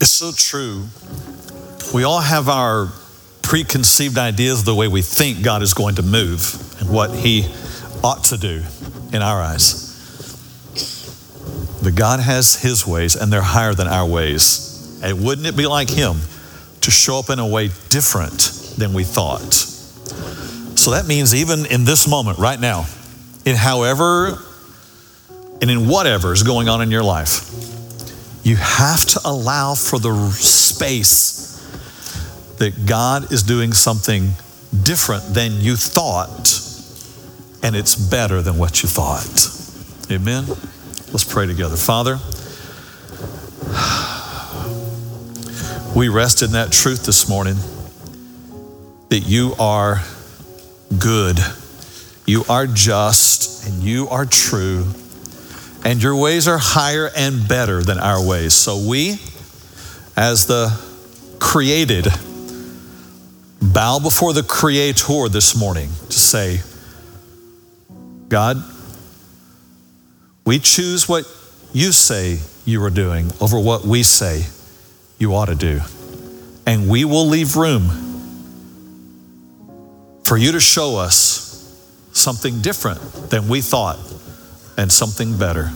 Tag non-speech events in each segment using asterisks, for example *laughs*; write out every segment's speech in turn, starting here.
It's so true. We all have our preconceived ideas of the way we think God is going to move and what He ought to do in our eyes. But God has His ways, and they're higher than our ways. And wouldn't it be like Him to show up in a way different than we thought? So that means, even in this moment, right now, in however and in whatever is going on in your life, you have to allow for the space that God is doing something different than you thought, and it's better than what you thought. Amen? Let's pray together. Father, we rest in that truth this morning that you are good, you are just, and you are true and your ways are higher and better than our ways. So we, as the created, bow before the Creator this morning to say, God, we choose what you say you are doing over what we say you ought to do. And we will leave room for you to show us something different than we thought and something better.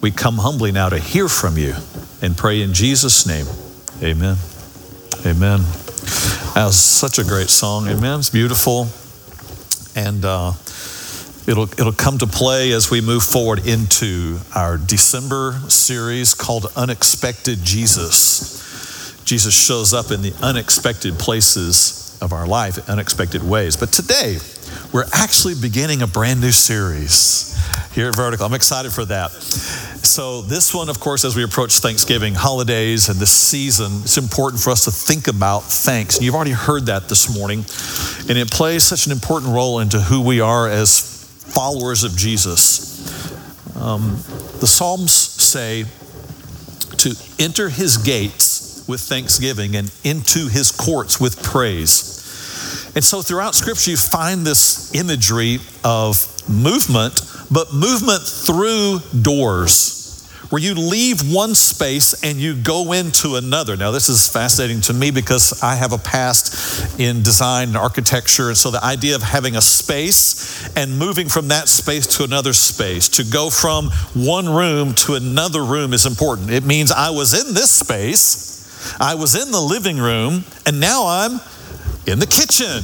We come humbly now to hear from you and pray in Jesus' name. Amen. Amen. That was such a great song. Amen. It's beautiful. And uh, it'll, it'll come to play as we move forward into our December series called Unexpected Jesus. Jesus shows up in the unexpected places of our life, unexpected ways. But today, we're actually beginning a brand new series here at Vertical. I'm excited for that. So, this one, of course, as we approach Thanksgiving, holidays, and this season, it's important for us to think about thanks. And you've already heard that this morning. And it plays such an important role into who we are as followers of Jesus. Um, the Psalms say to enter his gates with thanksgiving and into his courts with praise. And so throughout Scripture, you find this imagery of movement but movement through doors where you leave one space and you go into another. Now, this is fascinating to me because I have a past in design and architecture. And so the idea of having a space and moving from that space to another space, to go from one room to another room is important. It means I was in this space, I was in the living room, and now I'm in the kitchen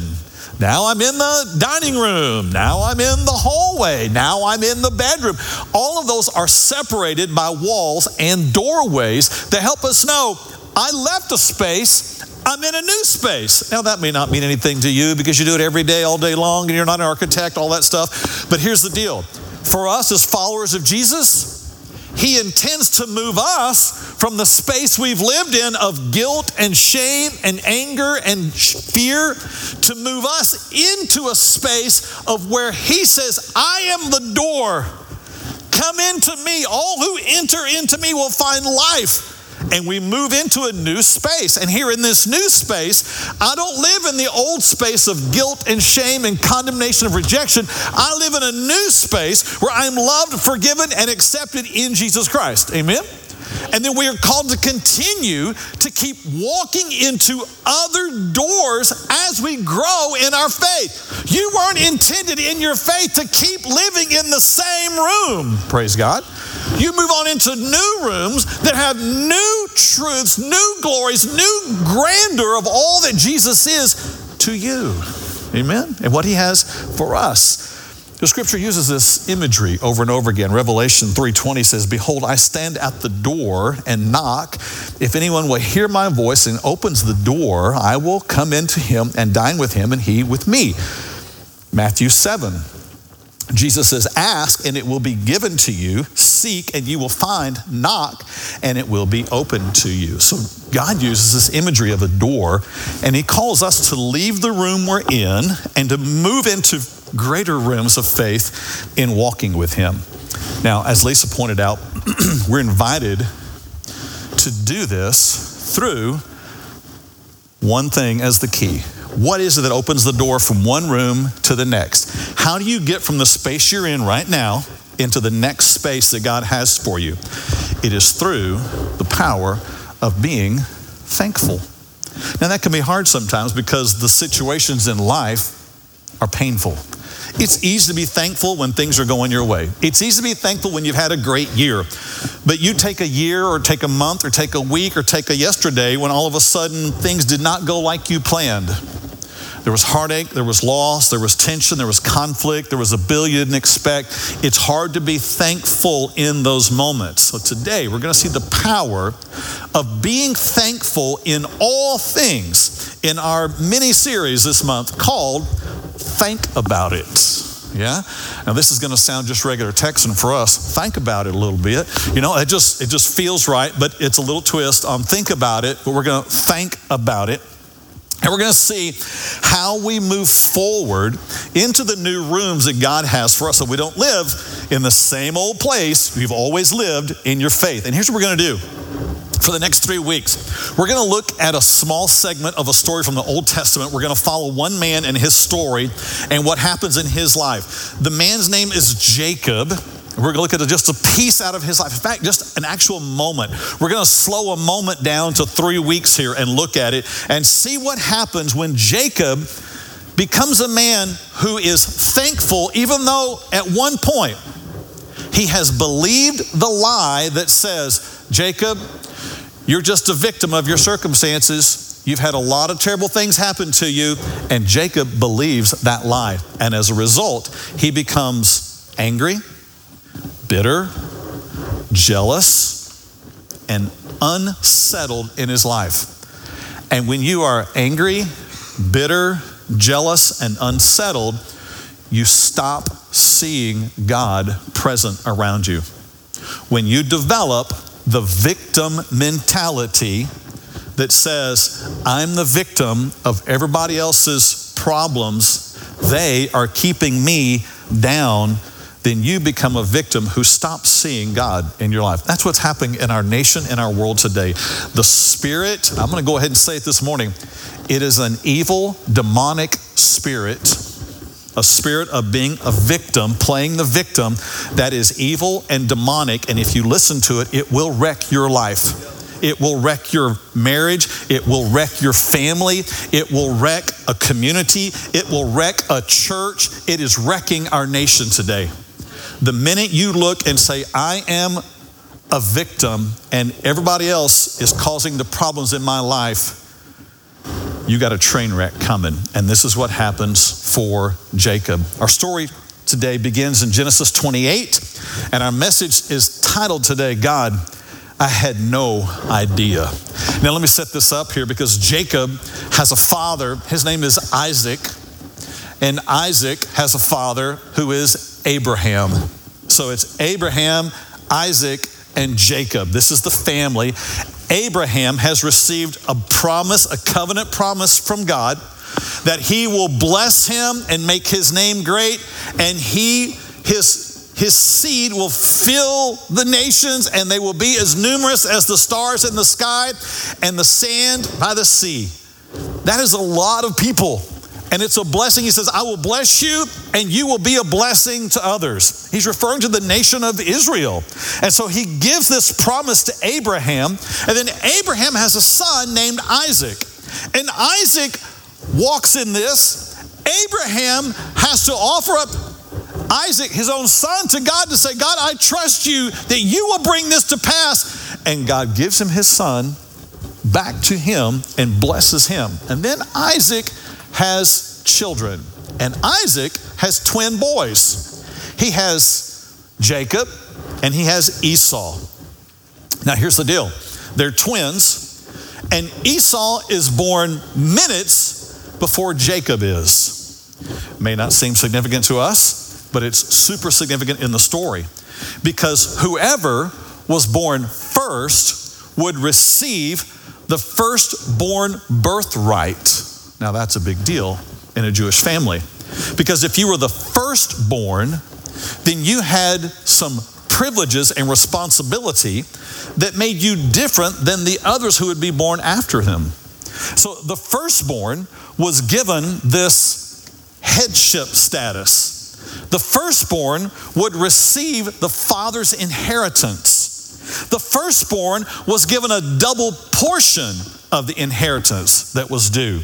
now I'm in the dining room. Now I'm in the hallway. Now I'm in the bedroom. All of those are separated by walls and doorways to help us know I left a space. I'm in a new space. Now, that may not mean anything to you because you do it every day, all day long, and you're not an architect, all that stuff. But here's the deal for us as followers of Jesus, he intends to move us from the space we've lived in of guilt and shame and anger and fear to move us into a space of where He says, I am the door. Come into me. All who enter into me will find life and we move into a new space. And here in this new space, I don't live in the old space of guilt and shame and condemnation of rejection. I live in a new space where I'm loved, forgiven, and accepted in Jesus Christ. Amen? And then we are called to continue to keep walking into other doors as we grow in our faith. You weren't intended in your faith to keep living in the same room. Praise God. You move on into new rooms that have new truths, new glories, new grandeur of all that Jesus is to you. Amen? And what he has for us. The scripture uses this imagery over and over again. Revelation 3:20 says, "Behold, I stand at the door and knock. If anyone will hear my voice and opens the door, I will come into him and dine with him and he with me." Matthew 7 Jesus says, Ask and it will be given to you. Seek and you will find. Knock and it will be open to you. So God uses this imagery of a door and He calls us to leave the room we're in and to move into greater rooms of faith in walking with Him. Now, as Lisa pointed out, *clears throat* we're invited to do this through one thing as the key what is it that opens the door from one room to the next? How do you get from the space you're in right now into the next space that God has for you? It is through the power of being thankful. Now, that can be hard sometimes because the situations in life are painful. It's easy to be thankful when things are going your way. It's easy to be thankful when you've had a great year. But you take a year or take a month or take a week or take a yesterday when all of a sudden things did not go like you planned. There was heartache, there was loss, there was tension, there was conflict, there was a bill you didn't expect. It's hard to be thankful in those moments. So today we're going to see the power of being thankful in all things in our mini series this month called Think About It. Yeah. Now this is going to sound just regular Texan for us. Think about it a little bit. You know, it just it just feels right, but it's a little twist on think about it. But we're going to think about it. And we're going to see how we move forward into the new rooms that God has for us so we don't live in the same old place we've always lived in your faith. And here's what we're going to do. For the next three weeks, we're going to look at a small segment of a story from the Old Testament. We're going to follow one man and his story and what happens in his life. The man's name is Jacob. We're going to look at just a piece out of his life. In fact, just an actual moment. We're going to slow a moment down to three weeks here and look at it and see what happens when Jacob becomes a man who is thankful, even though at one point he has believed the lie that says, Jacob, you're just a victim of your circumstances. You've had a lot of terrible things happen to you. And Jacob believes that lie. And as a result, he becomes angry bitter, jealous, and unsettled in his life. And when you are angry, bitter, jealous, and unsettled, you stop seeing God present around you. When you develop the victim mentality that says, I'm the victim of everybody else's problems, they are keeping me down then you become a victim who stops seeing God in your life. That's what's happening in our nation, in our world today. The spirit, I'm going to go ahead and say it this morning, it is an evil, demonic spirit, a spirit of being a victim, playing the victim that is evil and demonic. And if you listen to it, it will wreck your life. It will wreck your marriage. It will wreck your family. It will wreck a community. It will wreck a church. It is wrecking our nation today. The minute you look and say, I am a victim and everybody else is causing the problems in my life, you got a train wreck coming. And this is what happens for Jacob. Our story today begins in Genesis 28, and our message is titled today, God, I had no idea. Now, let me set this up here because Jacob has a father. His name is Isaac. And Isaac has a father who is Abraham. So it's Abraham, Isaac, and Jacob. This is the family. Abraham has received a promise, a covenant promise from God that he will bless him and make his name great and he his his seed will fill the nations and they will be as numerous as the stars in the sky and the sand by the sea. That is a lot of people and it's a blessing. He says, I will bless you and you will be a blessing to others. He's referring to the nation of Israel. And so he gives this promise to Abraham. And then Abraham has a son named Isaac. And Isaac walks in this. Abraham has to offer up Isaac, his own son, to God to say, God, I trust you that you will bring this to pass. And God gives him his son back to him and blesses him. And then Isaac has children, and Isaac has twin boys. He has Jacob and he has Esau. Now, here's the deal they're twins, and Esau is born minutes before Jacob is. May not seem significant to us, but it's super significant in the story because whoever was born first would receive the firstborn birthright now, that's a big deal in a Jewish family. Because if you were the firstborn, then you had some privileges and responsibility that made you different than the others who would be born after him. So the firstborn was given this headship status. The firstborn would receive the father's inheritance. The firstborn was given a double portion of the inheritance that was due.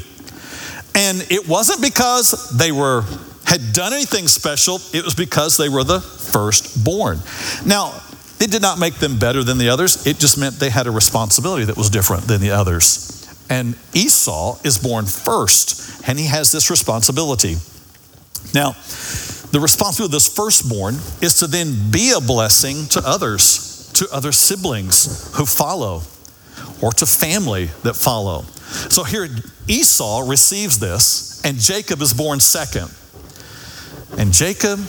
And it wasn't because they were had done anything special, it was because they were the firstborn. Now, it did not make them better than the others, it just meant they had a responsibility that was different than the others. And Esau is born first, and he has this responsibility. Now, the responsibility of this firstborn is to then be a blessing to others, to other siblings who follow, or to family that follow. So here, Esau receives this, and Jacob is born second. And Jacob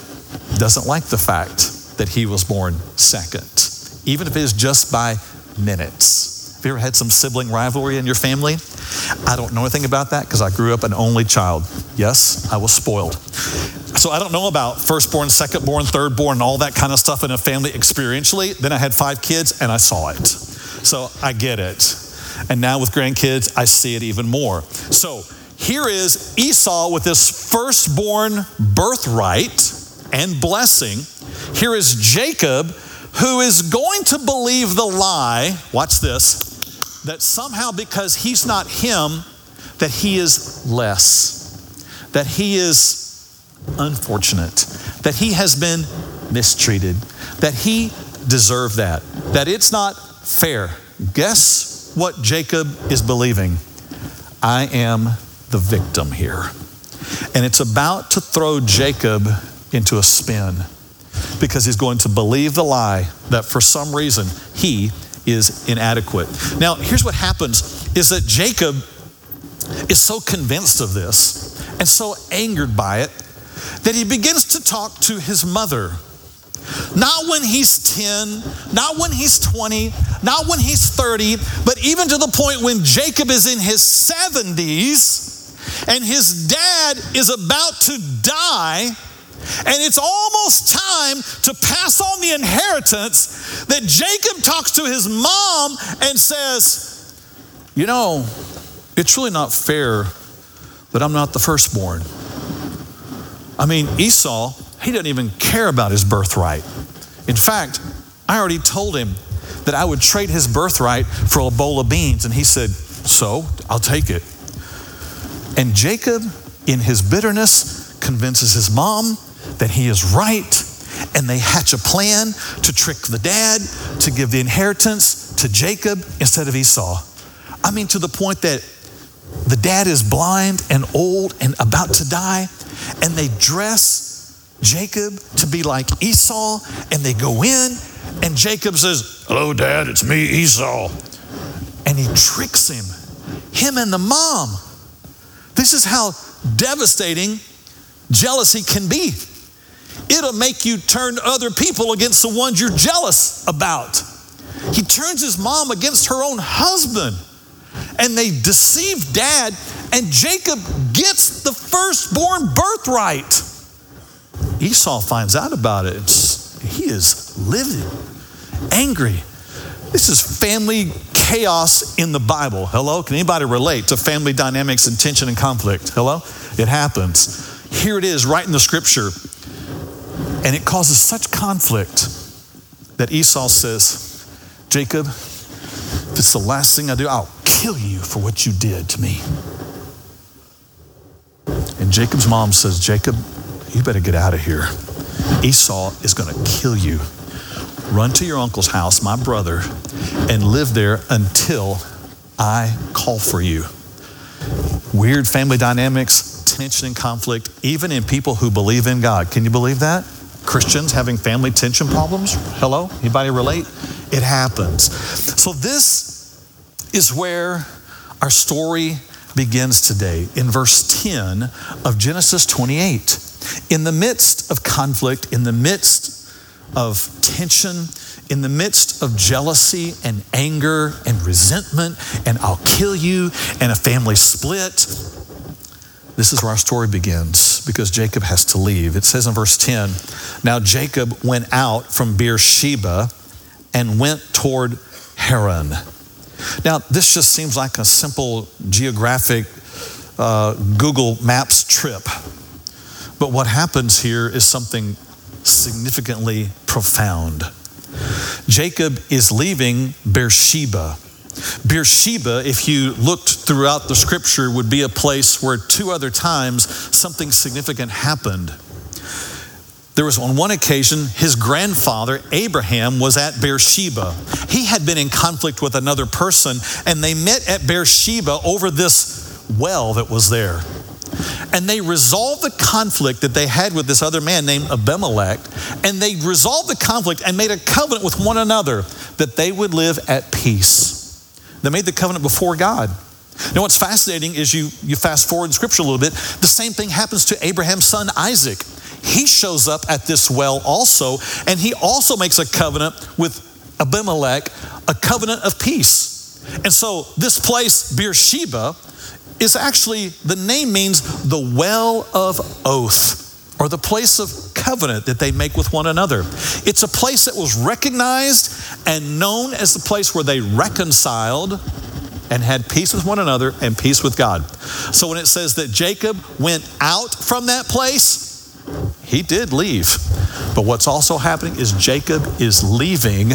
doesn't like the fact that he was born second, even if it is just by minutes. Have you ever had some sibling rivalry in your family? I don't know anything about that because I grew up an only child. Yes, I was spoiled. So I don't know about firstborn, secondborn, thirdborn, all that kind of stuff in a family experientially. Then I had five kids and I saw it. So I get it. And now with grandkids, I see it even more. So here is Esau with this firstborn birthright and blessing. Here is Jacob who is going to believe the lie, watch this, that somehow because he's not him, that he is less, that he is unfortunate, that he has been mistreated, that he deserved that, that it's not fair. Guess what Jacob is believing? I am the victim here. And it's about to throw Jacob into a spin because he's going to believe the lie that for some reason he is inadequate. Now, here's what happens is that Jacob is so convinced of this and so angered by it that he begins to talk to his mother. Not when he's 10, not when he's 20, not when he's 30, but even to the point when Jacob is in his 70s and his dad is about to die and it's almost time to pass on the inheritance that Jacob talks to his mom and says, You know, it's really not fair that I'm not the firstborn. I mean, Esau, he doesn't even care about his birthright. In fact, I already told him that I would trade his birthright for a bowl of beans. And he said, So, I'll take it. And Jacob, in his bitterness, convinces his mom that he is right, and they hatch a plan to trick the dad to give the inheritance to Jacob instead of Esau. I mean, to the point that the dad is blind and old and about to die, and they dress Jacob to be like Esau, and they go in, and Jacob says, Hello, dad, it's me, Esau. And he tricks him, him and the mom. This is how devastating jealousy can be it'll make you turn other people against the ones you're jealous about. He turns his mom against her own husband, and they deceive dad, and Jacob gets the firstborn birthright. Esau finds out about it. He is livid, angry. This is family chaos in the Bible. Hello? Can anybody relate to family dynamics and tension and conflict? Hello? It happens. Here it is, right in the scripture. And it causes such conflict that Esau says, Jacob, if it's the last thing I do, I'll kill you for what you did to me. And Jacob's mom says, Jacob, you better get out of here. Esau is going to kill you. Run to your uncle's house, my brother, and live there until I call for you. Weird family dynamics, tension and conflict, even in people who believe in God. Can you believe that? Christians having family tension problems? Hello? Anybody relate? It happens. So this is where our story begins today in verse 10 of Genesis 28. In the midst of conflict, in the midst of tension, in the midst of jealousy and anger and resentment and I'll kill you and a family split, this is where our story begins because Jacob has to leave. It says in verse 10 Now Jacob went out from Beersheba and went toward Haran. Now, this just seems like a simple geographic uh, Google Maps trip. But what happens here is something significantly profound. Jacob is leaving Beersheba. Beersheba, if you looked throughout the scripture, would be a place where two other times something significant happened. There was on one occasion, his grandfather, Abraham, was at Beersheba. He had been in conflict with another person, and they met at Beersheba over this well that was there. And they resolved the conflict that they had with this other man named Abimelech, and they resolved the conflict and made a covenant with one another that they would live at peace. They made the covenant before God. Now, what's fascinating is you, you fast forward in scripture a little bit, the same thing happens to Abraham's son Isaac he shows up at this well also, and he also makes a covenant with Abimelech, a covenant of peace. And so this place, Beersheba, is actually, the name means the well of oath or the place of covenant that they make with one another. It's a place that was recognized and known as the place where they reconciled and had peace with one another and peace with God. So when it says that Jacob went out from that place, he did leave. But what's also happening is Jacob is leaving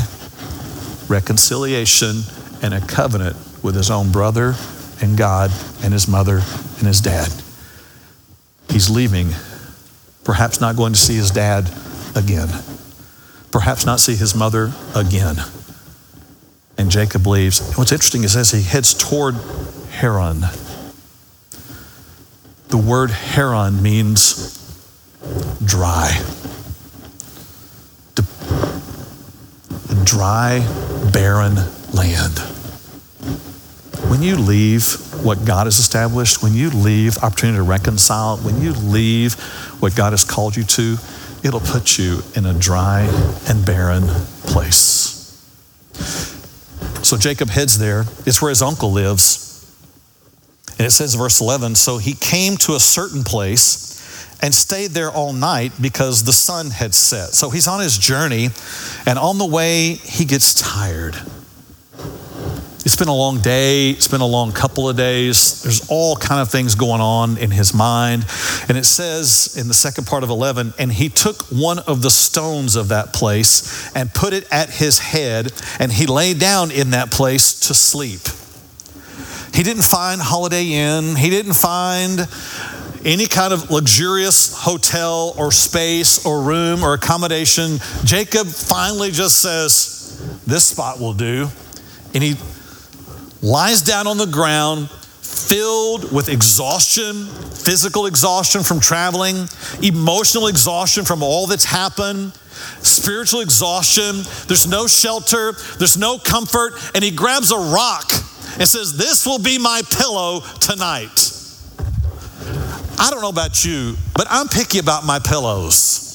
reconciliation and a covenant with his own brother and God and his mother and his dad. He's leaving, perhaps not going to see his dad again, perhaps not see his mother again. And Jacob leaves. And what's interesting is as he heads toward Haran, the word Haran means dry. Dry, barren land. When you leave what God has established, when you leave opportunity to reconcile, when you leave what God has called you to, it'll put you in a dry and barren place. So Jacob heads there. It's where his uncle lives. And it says, verse 11 So he came to a certain place and stayed there all night because the sun had set. So he's on his journey, and on the way, he gets tired. It's been a long day, it's been a long couple of days. There's all kind of things going on in his mind. And it says in the second part of 11, and he took one of the stones of that place and put it at his head, and he lay down in that place to sleep. He didn't find Holiday Inn. He didn't find any kind of luxurious hotel or space or room or accommodation, Jacob finally just says, This spot will do. And he lies down on the ground, filled with exhaustion, physical exhaustion from traveling, emotional exhaustion from all that's happened, spiritual exhaustion. There's no shelter, there's no comfort. And he grabs a rock and says, This will be my pillow tonight. I don't know about you, but I'm picky about my pillows.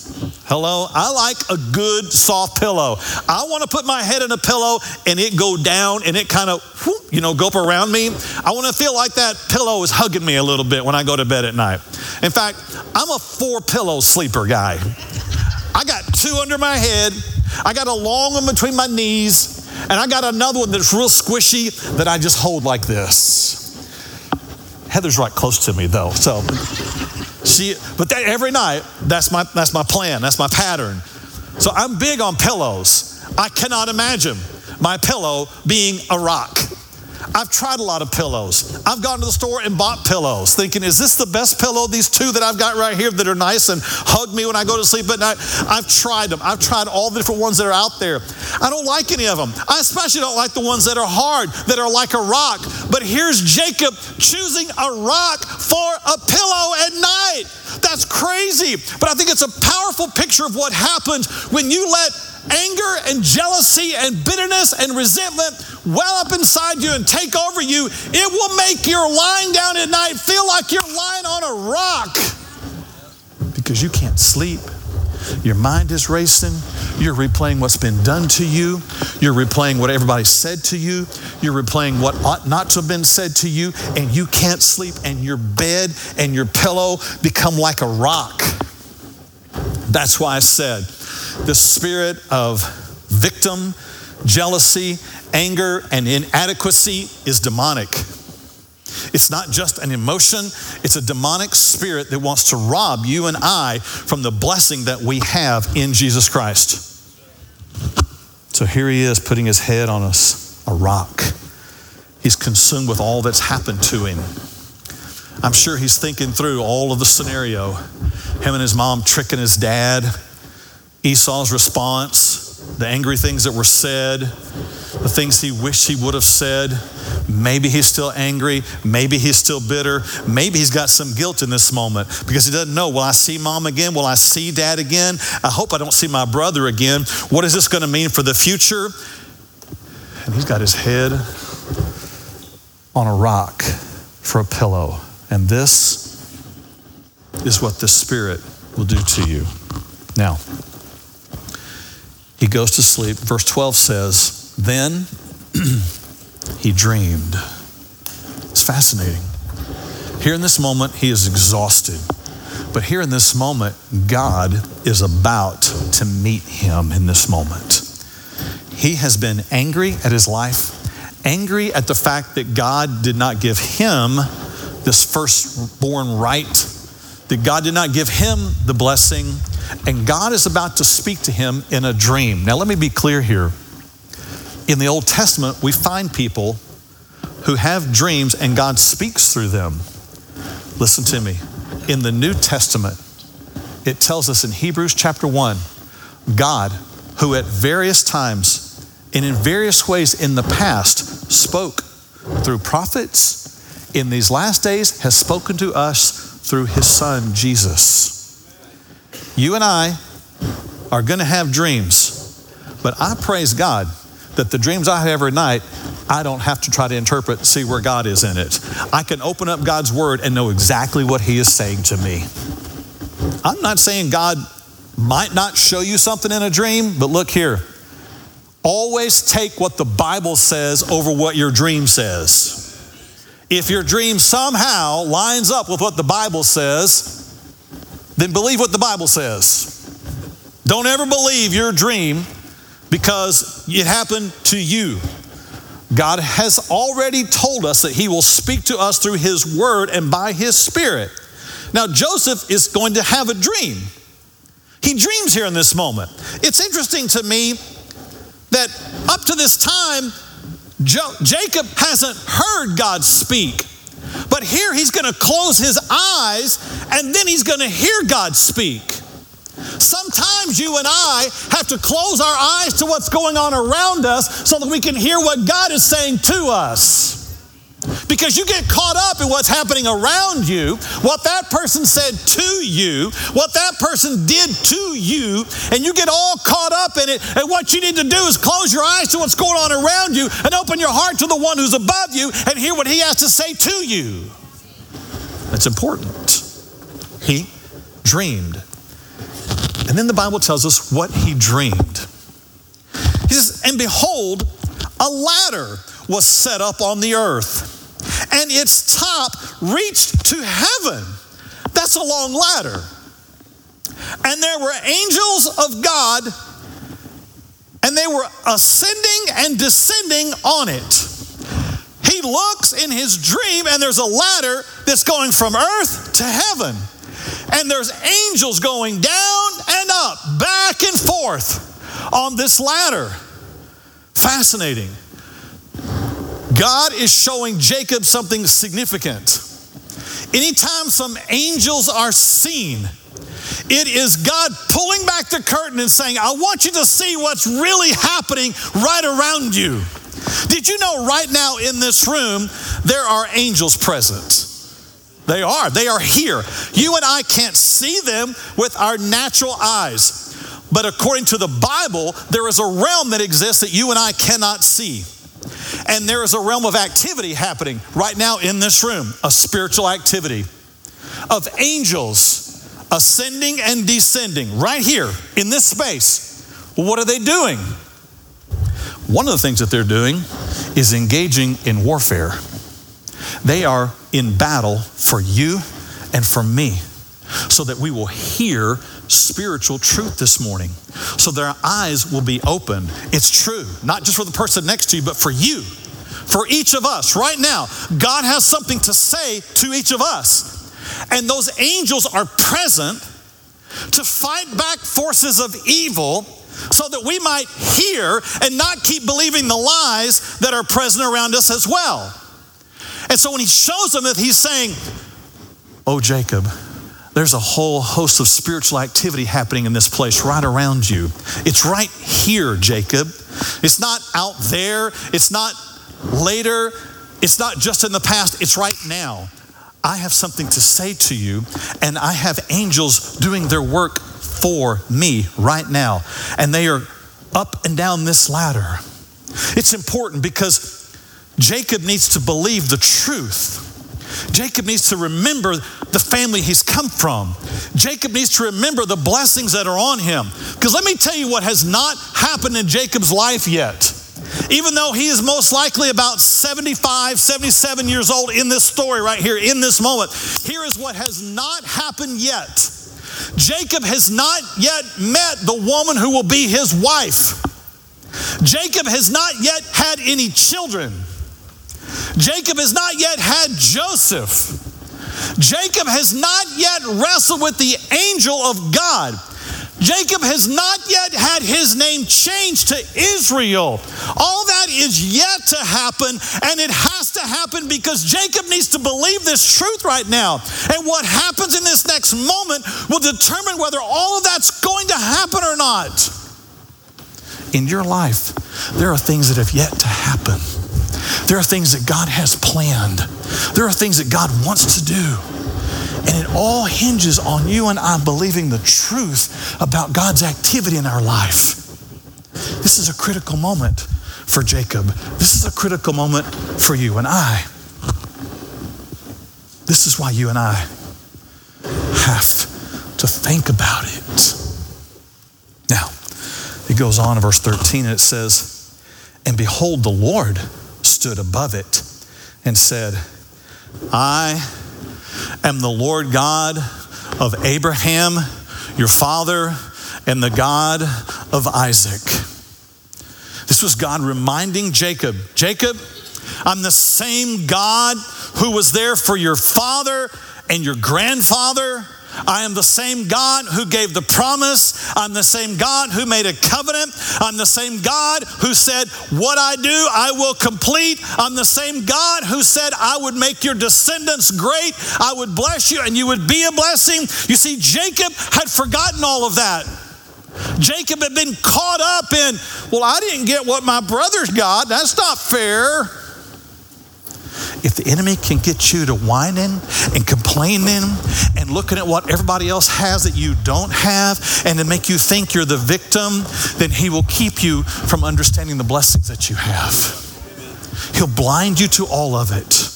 Hello? I like a good soft pillow. I want to put my head in a pillow and it go down and it kind of, you know, go up around me. I want to feel like that pillow is hugging me a little bit when I go to bed at night. In fact, I'm a four pillow sleeper guy. I got two under my head, I got a long one between my knees, and I got another one that's real squishy that I just hold like this. Heather's right close to me though, so she. But that, every night, that's my that's my plan. That's my pattern. So I'm big on pillows. I cannot imagine my pillow being a rock. I've tried a lot of pillows. I've gone to the store and bought pillows thinking, is this the best pillow? These two that I've got right here that are nice and hug me when I go to sleep at night. I've tried them. I've tried all the different ones that are out there. I don't like any of them. I especially don't like the ones that are hard, that are like a rock. But here's Jacob choosing a rock for a pillow at night. That's crazy. But I think it's a powerful picture of what happens when you let anger and jealousy and bitterness and resentment well up inside you and take over you, it will make your lying down at night feel like you're lying on a rock because you can't sleep. Your mind is racing. You're replaying what's been done to you. You're replaying what everybody said to you. You're replaying what ought not to have been said to you, and you can't sleep, and your bed and your pillow become like a rock. That's why I said the spirit of victim, jealousy, anger, and inadequacy is demonic. It's not just an emotion, it's a demonic spirit that wants to rob you and I from the blessing that we have in Jesus Christ. So here he is putting his head on a, a rock. He's consumed with all that's happened to him. I'm sure he's thinking through all of the scenario. Him and his mom tricking his dad, Esau's response, the angry things that were said, the things he wished he would have said. Maybe he's still angry. Maybe he's still bitter. Maybe he's got some guilt in this moment because he doesn't know will I see mom again? Will I see dad again? I hope I don't see my brother again. What is this going to mean for the future? And he's got his head on a rock for a pillow. And this is what the Spirit will do to you. Now, he goes to sleep. Verse 12 says, Then *clears throat* he dreamed. It's fascinating. Here in this moment, he is exhausted. But here in this moment, God is about to meet him in this moment. He has been angry at his life, angry at the fact that God did not give him this firstborn right, that God did not give him the blessing, and God is about to speak to him in a dream. Now, let me be clear here. In the Old Testament, we find people who have dreams and God speaks through them. Listen to me. In the New Testament, it tells us in Hebrews chapter 1 God, who at various times and in various ways in the past spoke through prophets, in these last days has spoken to us through his Son, Jesus. You and I are going to have dreams, but I praise God that the dreams I have every night, I don't have to try to interpret, see where God is in it. I can open up God's word and know exactly what He is saying to me. I'm not saying God might not show you something in a dream, but look here. Always take what the Bible says over what your dream says. If your dream somehow lines up with what the Bible says, then believe what the Bible says. Don't ever believe your dream because it happened to you. God has already told us that He will speak to us through His Word and by His Spirit. Now, Joseph is going to have a dream. He dreams here in this moment. It's interesting to me that up to this time, jo- Jacob hasn't heard God speak. But here he's going to close his eyes and then he's going to hear God speak. Sometimes you and I have to close our eyes to what's going on around us so that we can hear what God is saying to us. Because you get caught up in what's happening around you, what that person said to you, what that person did to you, and you get all caught up in it. And what you need to do is close your eyes to what's going on around you and open your heart to the one who's above you and hear what he has to say to you. That's important. He dreamed. And then the Bible tells us what he dreamed. He says, And behold, a ladder was set up on the earth, and its top reached to heaven. That's a long ladder. And there were angels of God, and they were ascending and descending on it. He looks in his dream, and there's a ladder that's going from earth to heaven. And there's angels going down and up, back and forth on this ladder. Fascinating. God is showing Jacob something significant. Anytime some angels are seen, it is God pulling back the curtain and saying, I want you to see what's really happening right around you. Did you know right now in this room, there are angels present? They are. They are here. You and I can't see them with our natural eyes. But according to the Bible, there is a realm that exists that you and I cannot see. And there is a realm of activity happening right now in this room, a spiritual activity of angels ascending and descending right here in this space. What are they doing? One of the things that they're doing is engaging in warfare. They are in battle for you and for me so that we will hear spiritual truth this morning, so their eyes will be opened. It's true, not just for the person next to you, but for you, for each of us right now. God has something to say to each of us. And those angels are present to fight back forces of evil so that we might hear and not keep believing the lies that are present around us as well. And so when he shows them that he's saying, Oh, Jacob, there's a whole host of spiritual activity happening in this place right around you. It's right here, Jacob. It's not out there, it's not later, it's not just in the past, it's right now. I have something to say to you, and I have angels doing their work for me right now. And they are up and down this ladder. It's important because Jacob needs to believe the truth. Jacob needs to remember the family he's come from. Jacob needs to remember the blessings that are on him. Because let me tell you what has not happened in Jacob's life yet. Even though he is most likely about 75, 77 years old in this story right here, in this moment, here is what has not happened yet. Jacob has not yet met the woman who will be his wife. Jacob has not yet had any children. Jacob has not yet had Joseph. Jacob has not yet wrestled with the angel of God. Jacob has not yet had his name changed to Israel. All that is yet to happen, and it has to happen because Jacob needs to believe this truth right now. And what happens in this next moment will determine whether all of that's going to happen or not. In your life, there are things that have yet to happen. There are things that God has planned. There are things that God wants to do. And it all hinges on you and I believing the truth about God's activity in our life. This is a critical moment for Jacob. This is a critical moment for you and I. This is why you and I have to think about it. Now, it goes on in verse 13 and it says, And behold, the Lord stood above it and said, I am the Lord God of Abraham, your father, and the God of Isaac. This was God reminding Jacob Jacob, I'm the same God who was there for your father and your grandfather I am the same God who gave the promise. I'm the same God who made a covenant. I'm the same God who said, What I do, I will complete. I'm the same God who said, I would make your descendants great. I would bless you and you would be a blessing. You see, Jacob had forgotten all of that. Jacob had been caught up in, Well, I didn't get what my brothers got. That's not fair. If the enemy can get you to whining and complaining and looking at what everybody else has that you don't have and to make you think you're the victim, then he will keep you from understanding the blessings that you have. He'll blind you to all of it.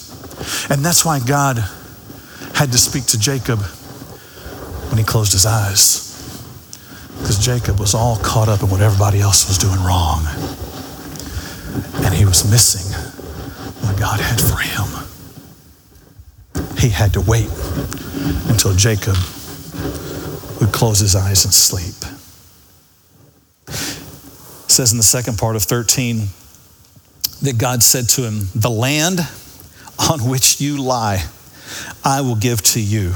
And that's why God had to speak to Jacob when he closed his eyes. Because Jacob was all caught up in what everybody else was doing wrong. And he was missing what God had for him. He had to wait until Jacob would close his eyes and sleep. It says in the second part of 13 that God said to him, The land on which you lie, I will give to you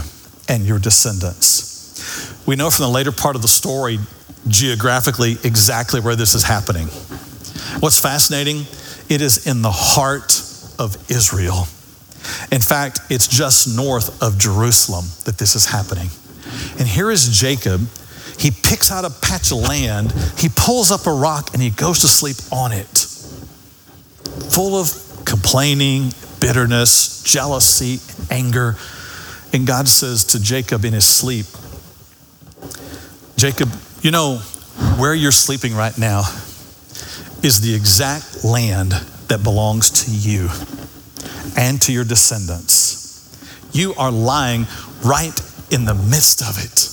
and your descendants. We know from the later part of the story, geographically, exactly where this is happening. What's fascinating, it is in the heart of Israel. In fact, it's just north of Jerusalem that this is happening. And here is Jacob. He picks out a patch of land, he pulls up a rock, and he goes to sleep on it, full of complaining, bitterness, jealousy, anger. And God says to Jacob in his sleep, Jacob, you know, where you're sleeping right now is the exact land that belongs to you and to your descendants. You are lying right in the midst of it.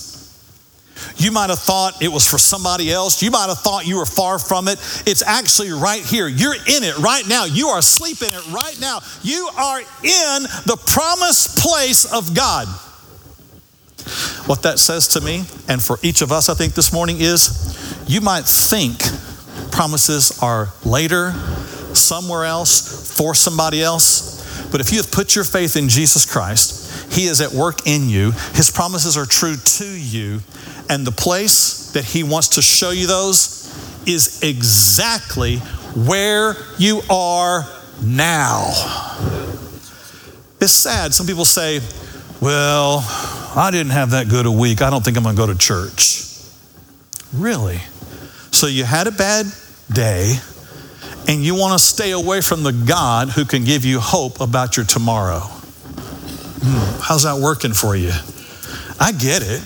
You might have thought it was for somebody else. You might have thought you were far from it. It's actually right here. You're in it right now. You are sleeping in it right now. You are in the promised place of God. What that says to me, and for each of us, I think this morning, is you might think promises are later, somewhere else, for somebody else. But if you have put your faith in Jesus Christ, He is at work in you, His promises are true to you, and the place that He wants to show you those is exactly where you are now. It's sad. Some people say, well, I didn't have that good a week. I don't think I'm going to go to church. Really? So you had a bad day and you want to stay away from the God who can give you hope about your tomorrow. Hmm, how's that working for you? I get it.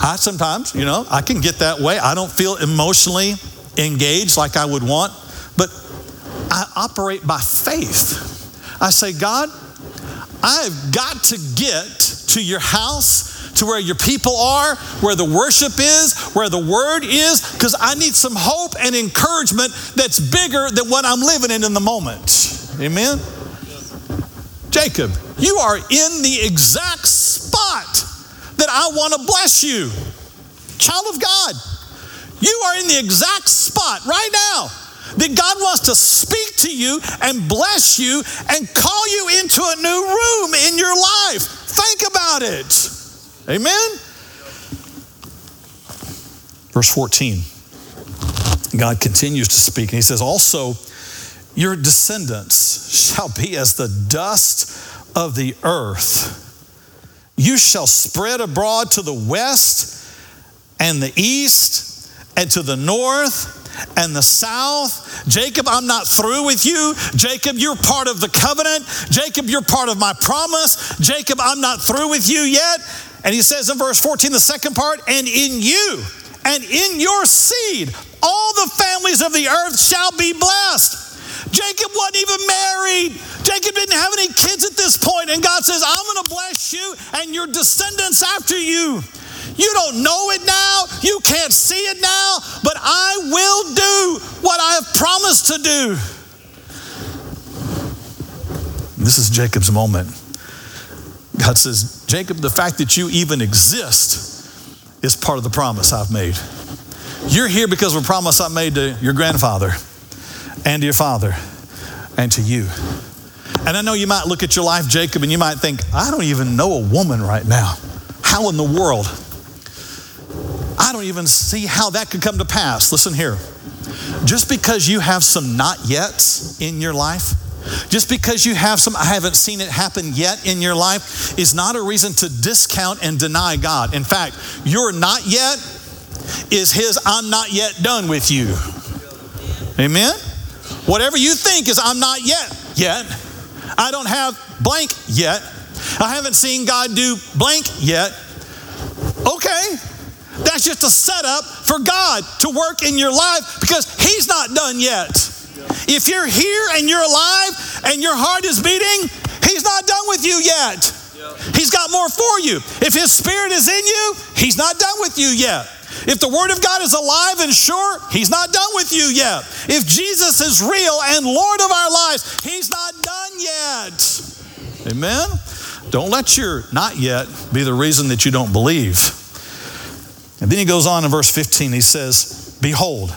I sometimes, you know, I can get that way. I don't feel emotionally engaged like I would want, but I operate by faith. I say, God, I've got to get to your house to where your people are, where the worship is, where the word is, because I need some hope and encouragement that's bigger than what I'm living in in the moment. Amen? Jacob, you are in the exact spot that I want to bless you. Child of God, you are in the exact spot right now that God wants to speak to you and bless you and call you into a new room in your life. Think about it. Amen? Verse 14, God continues to speak, and He says, Also, your descendants shall be as the dust of the earth. You shall spread abroad to the west and the east and to the north and the south. Jacob, I'm not through with you. Jacob, you're part of the covenant. Jacob, you're part of my promise. Jacob, I'm not through with you yet. And he says in verse 14, the second part, and in you and in your seed, all the families of the earth shall be blessed. Jacob wasn't even married. Jacob didn't have any kids at this point. And God says, I'm going to bless you and your descendants after you. You don't know it now, you can't see it now, but I will do what I have promised to do. This is Jacob's moment. God says, Jacob, the fact that you even exist is part of the promise I've made. You're here because of a promise I made to your grandfather and to your father and to you. And I know you might look at your life, Jacob, and you might think, I don't even know a woman right now. How in the world? I don't even see how that could come to pass. Listen here. Just because you have some not yets in your life, just because you have some, I haven't seen it happen yet in your life, is not a reason to discount and deny God. In fact, your not yet is His I'm not yet done with you. Amen? Whatever you think is I'm not yet, yet. I don't have blank yet. I haven't seen God do blank yet. Okay, that's just a setup for God to work in your life because He's not done yet. If you're here and you're alive and your heart is beating, He's not done with you yet. He's got more for you. If His Spirit is in you, He's not done with you yet. If the Word of God is alive and sure, He's not done with you yet. If Jesus is real and Lord of our lives, He's not done yet. Amen? Don't let your not yet be the reason that you don't believe. And then he goes on in verse 15, he says, Behold,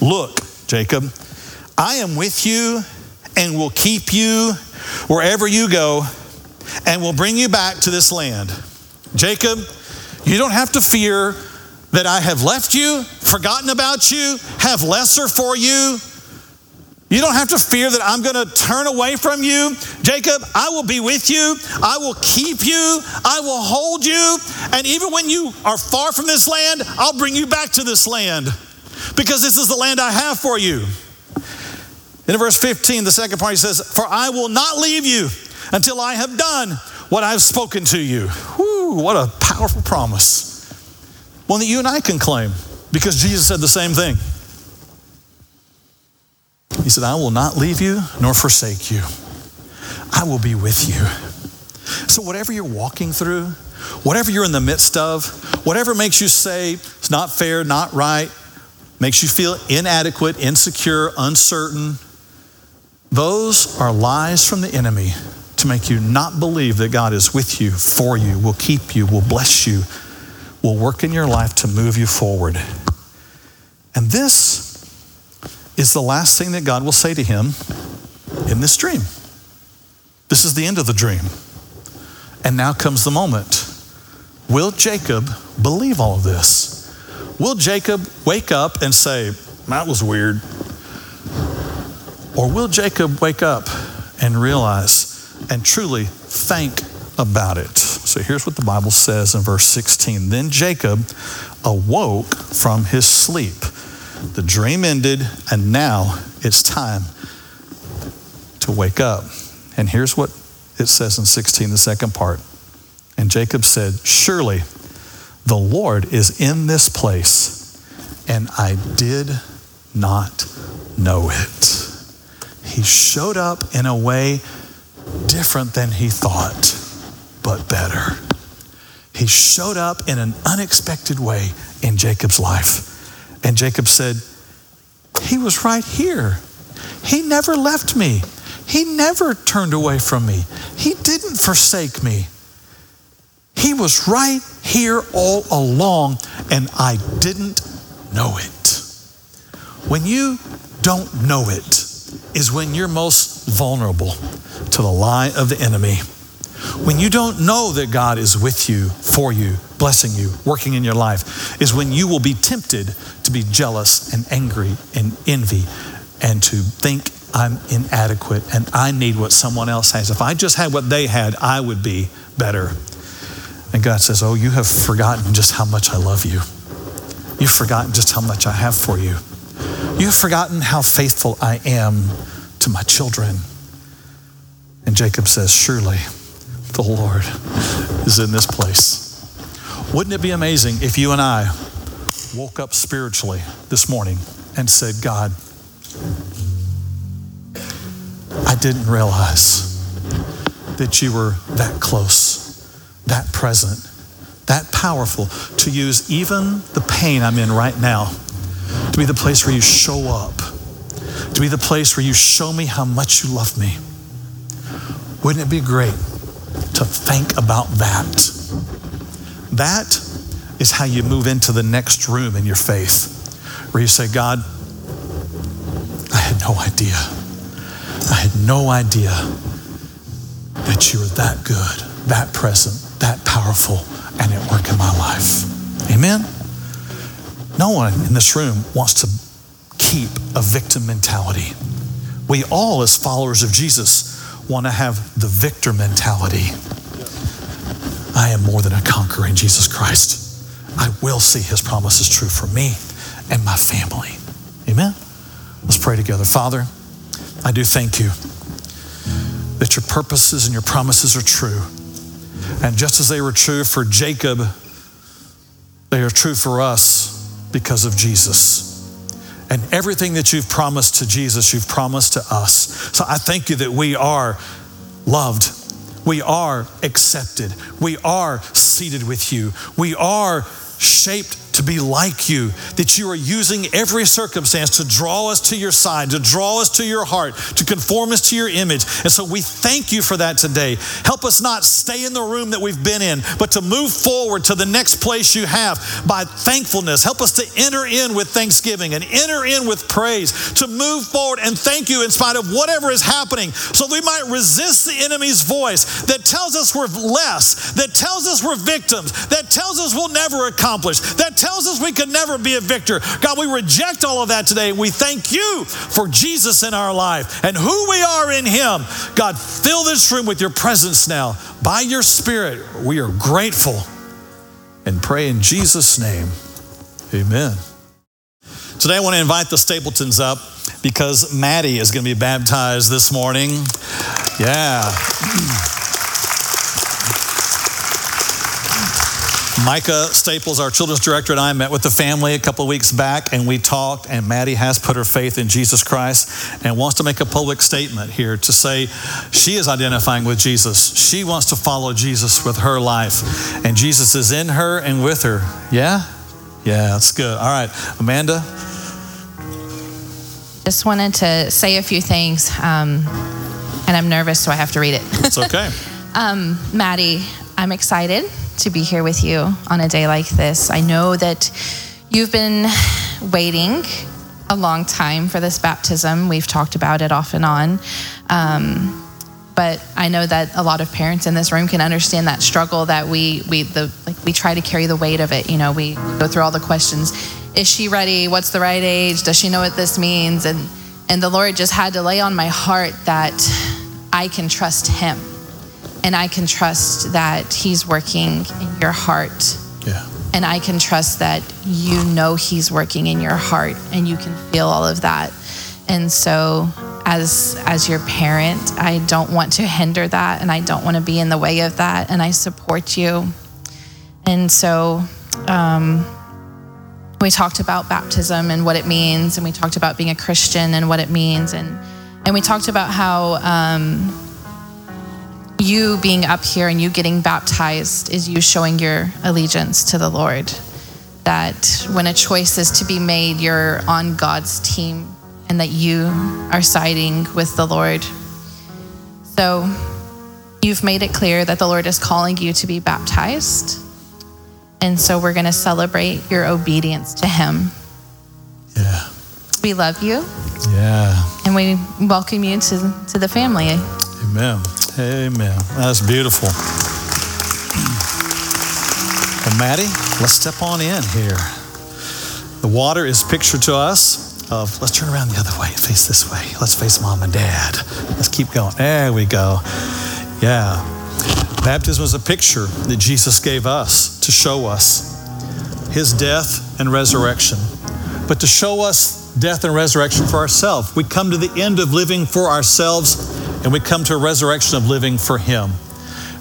look, Jacob, I am with you and will keep you wherever you go and will bring you back to this land. Jacob, you don't have to fear that I have left you, forgotten about you, have lesser for you. You don't have to fear that I'm going to turn away from you. Jacob, I will be with you. I will keep you. I will hold you. And even when you are far from this land, I'll bring you back to this land because this is the land I have for you. In verse 15, the second part, he says, For I will not leave you until I have done what I've spoken to you. Whew, what a powerful promise. One that you and I can claim because Jesus said the same thing. He said, I will not leave you nor forsake you. I will be with you. So, whatever you're walking through, whatever you're in the midst of, whatever makes you say it's not fair, not right, makes you feel inadequate, insecure, uncertain, those are lies from the enemy to make you not believe that God is with you, for you, will keep you, will bless you, will work in your life to move you forward. And this is the last thing that God will say to him in this dream. This is the end of the dream. And now comes the moment. Will Jacob believe all of this? Will Jacob wake up and say, That was weird? Or will Jacob wake up and realize and truly think about it? So here's what the Bible says in verse 16. Then Jacob awoke from his sleep. The dream ended, and now it's time to wake up. And here's what it says in 16, the second part. And Jacob said, Surely the Lord is in this place, and I did not know it. He showed up in a way different than he thought, but better. He showed up in an unexpected way in Jacob's life. And Jacob said, He was right here. He never left me. He never turned away from me. He didn't forsake me. He was right here all along, and I didn't know it. When you don't know it, is when you're most vulnerable to the lie of the enemy. When you don't know that God is with you, for you, blessing you, working in your life, is when you will be tempted to be jealous and angry and envy and to think I'm inadequate and I need what someone else has. If I just had what they had, I would be better. And God says, Oh, you have forgotten just how much I love you. You've forgotten just how much I have for you. You've forgotten how faithful I am to my children. And Jacob says, Surely the Lord is in this place. Wouldn't it be amazing if you and I woke up spiritually this morning and said, God, I didn't realize that you were that close, that present, that powerful to use even the pain I'm in right now to be the place where you show up, to be the place where you show me how much you love me. Wouldn't it be great to think about that? That is how you move into the next room in your faith, where you say, God, I had no idea. I had no idea that you were that good, that present, that powerful, and at work in my life. Amen? No one in this room wants to keep a victim mentality. We all, as followers of Jesus, want to have the victor mentality. I am more than a conqueror in Jesus Christ. I will see his promises true for me and my family. Amen? Let's pray together. Father, I do thank you that your purposes and your promises are true. And just as they were true for Jacob, they are true for us because of Jesus. And everything that you've promised to Jesus, you've promised to us. So I thank you that we are loved. We are accepted. We are seated with you. We are shaped to be like you, that you are using every circumstance to draw us to your side, to draw us to your heart, to conform us to your image. And so we thank you for that today. Help us not stay in the room that we've been in, but to move forward to the next place you have by thankfulness. Help us to enter in with thanksgiving and enter in with praise, to move forward and thank you in spite of whatever is happening, so we might resist the enemy's voice that tells us we're less, that tells us we're victims, that tells us we'll never accomplish, that tells us we could never be a victor. God, we reject all of that today. We thank you for Jesus in our life and who we are in Him. God, fill this room with your presence now. By your Spirit, we are grateful and pray in Jesus' name. Amen. Today, I want to invite the Stapletons up because Maddie is going to be baptized this morning. Yeah. *clears throat* Micah Staples, our children's director, and I met with the family a couple of weeks back, and we talked. And Maddie has put her faith in Jesus Christ and wants to make a public statement here to say she is identifying with Jesus. She wants to follow Jesus with her life, and Jesus is in her and with her. Yeah, yeah, that's good. All right, Amanda. Just wanted to say a few things, um, and I'm nervous, so I have to read it. It's okay. *laughs* um, Maddie, I'm excited to be here with you on a day like this. I know that you've been waiting a long time for this baptism. We've talked about it off and on. Um, but I know that a lot of parents in this room can understand that struggle that we we the like we try to carry the weight of it. You know, we go through all the questions. Is she ready? What's the right age? Does she know what this means? And and the Lord just had to lay on my heart that I can trust him. And I can trust that he's working in your heart. Yeah. And I can trust that you know he's working in your heart and you can feel all of that. And so as as your parent, I don't want to hinder that and I don't want to be in the way of that and I support you. And so um, we talked about baptism and what it means and we talked about being a Christian and what it means and and we talked about how um, you being up here and you getting baptized is you showing your allegiance to the Lord. That when a choice is to be made, you're on God's team and that you are siding with the Lord. So you've made it clear that the Lord is calling you to be baptized. And so we're going to celebrate your obedience to Him. Yeah. We love you Yeah. and we welcome you to, to the family. Amen. Amen. That's beautiful. Well, Maddie, let's step on in here. The water is pictured to us of, let's turn around the other way, face this way. Let's face mom and dad. Let's keep going. There we go. Yeah. Baptism is a picture that Jesus gave us to show us his death and resurrection. But to show us death and resurrection for ourselves, we come to the end of living for ourselves and we come to a resurrection of living for him.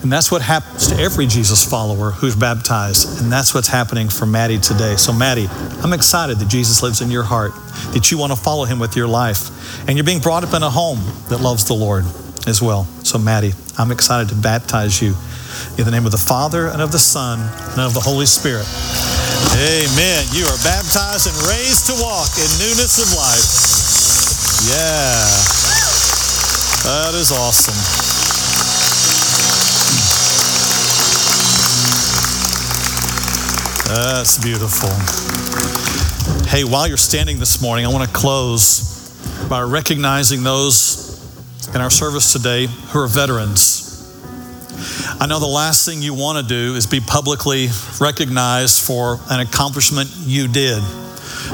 And that's what happens to every Jesus follower who's baptized. And that's what's happening for Maddie today. So, Maddie, I'm excited that Jesus lives in your heart, that you want to follow him with your life. And you're being brought up in a home that loves the Lord as well. So, Maddie, I'm excited to baptize you in the name of the Father and of the Son and of the Holy Spirit. Amen. You are baptized and raised to walk in newness of life. Yeah. That is awesome. That's beautiful. Hey, while you're standing this morning, I want to close by recognizing those in our service today who are veterans. I know the last thing you want to do is be publicly recognized for an accomplishment you did,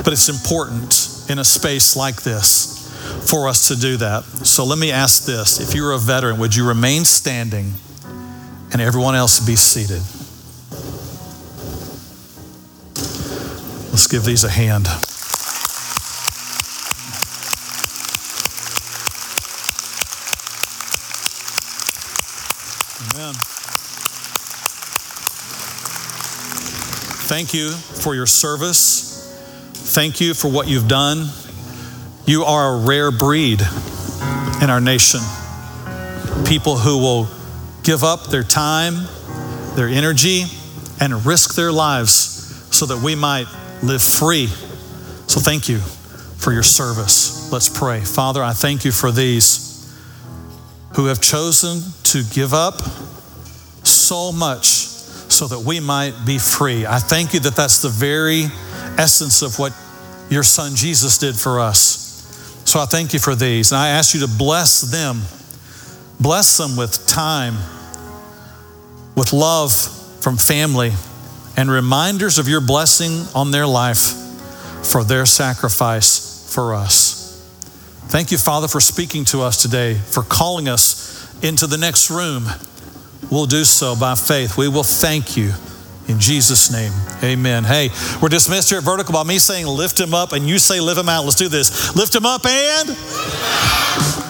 but it's important in a space like this for us to do that. So let me ask this if you're a veteran, would you remain standing and everyone else be seated? Let's give these a hand. Amen. Thank you for your service. Thank you for what you've done. You are a rare breed in our nation. People who will give up their time, their energy, and risk their lives so that we might live free. So thank you for your service. Let's pray. Father, I thank you for these who have chosen to give up so much so that we might be free. I thank you that that's the very essence of what your son Jesus did for us. So I thank you for these. And I ask you to bless them. Bless them with time, with love from family, and reminders of your blessing on their life for their sacrifice for us. Thank you, Father, for speaking to us today, for calling us into the next room. We'll do so by faith. We will thank you in Jesus' name. Amen. Hey, we're dismissed here at Vertical by me saying, lift him up, and you say, lift him out. Let's do this. Lift him up and.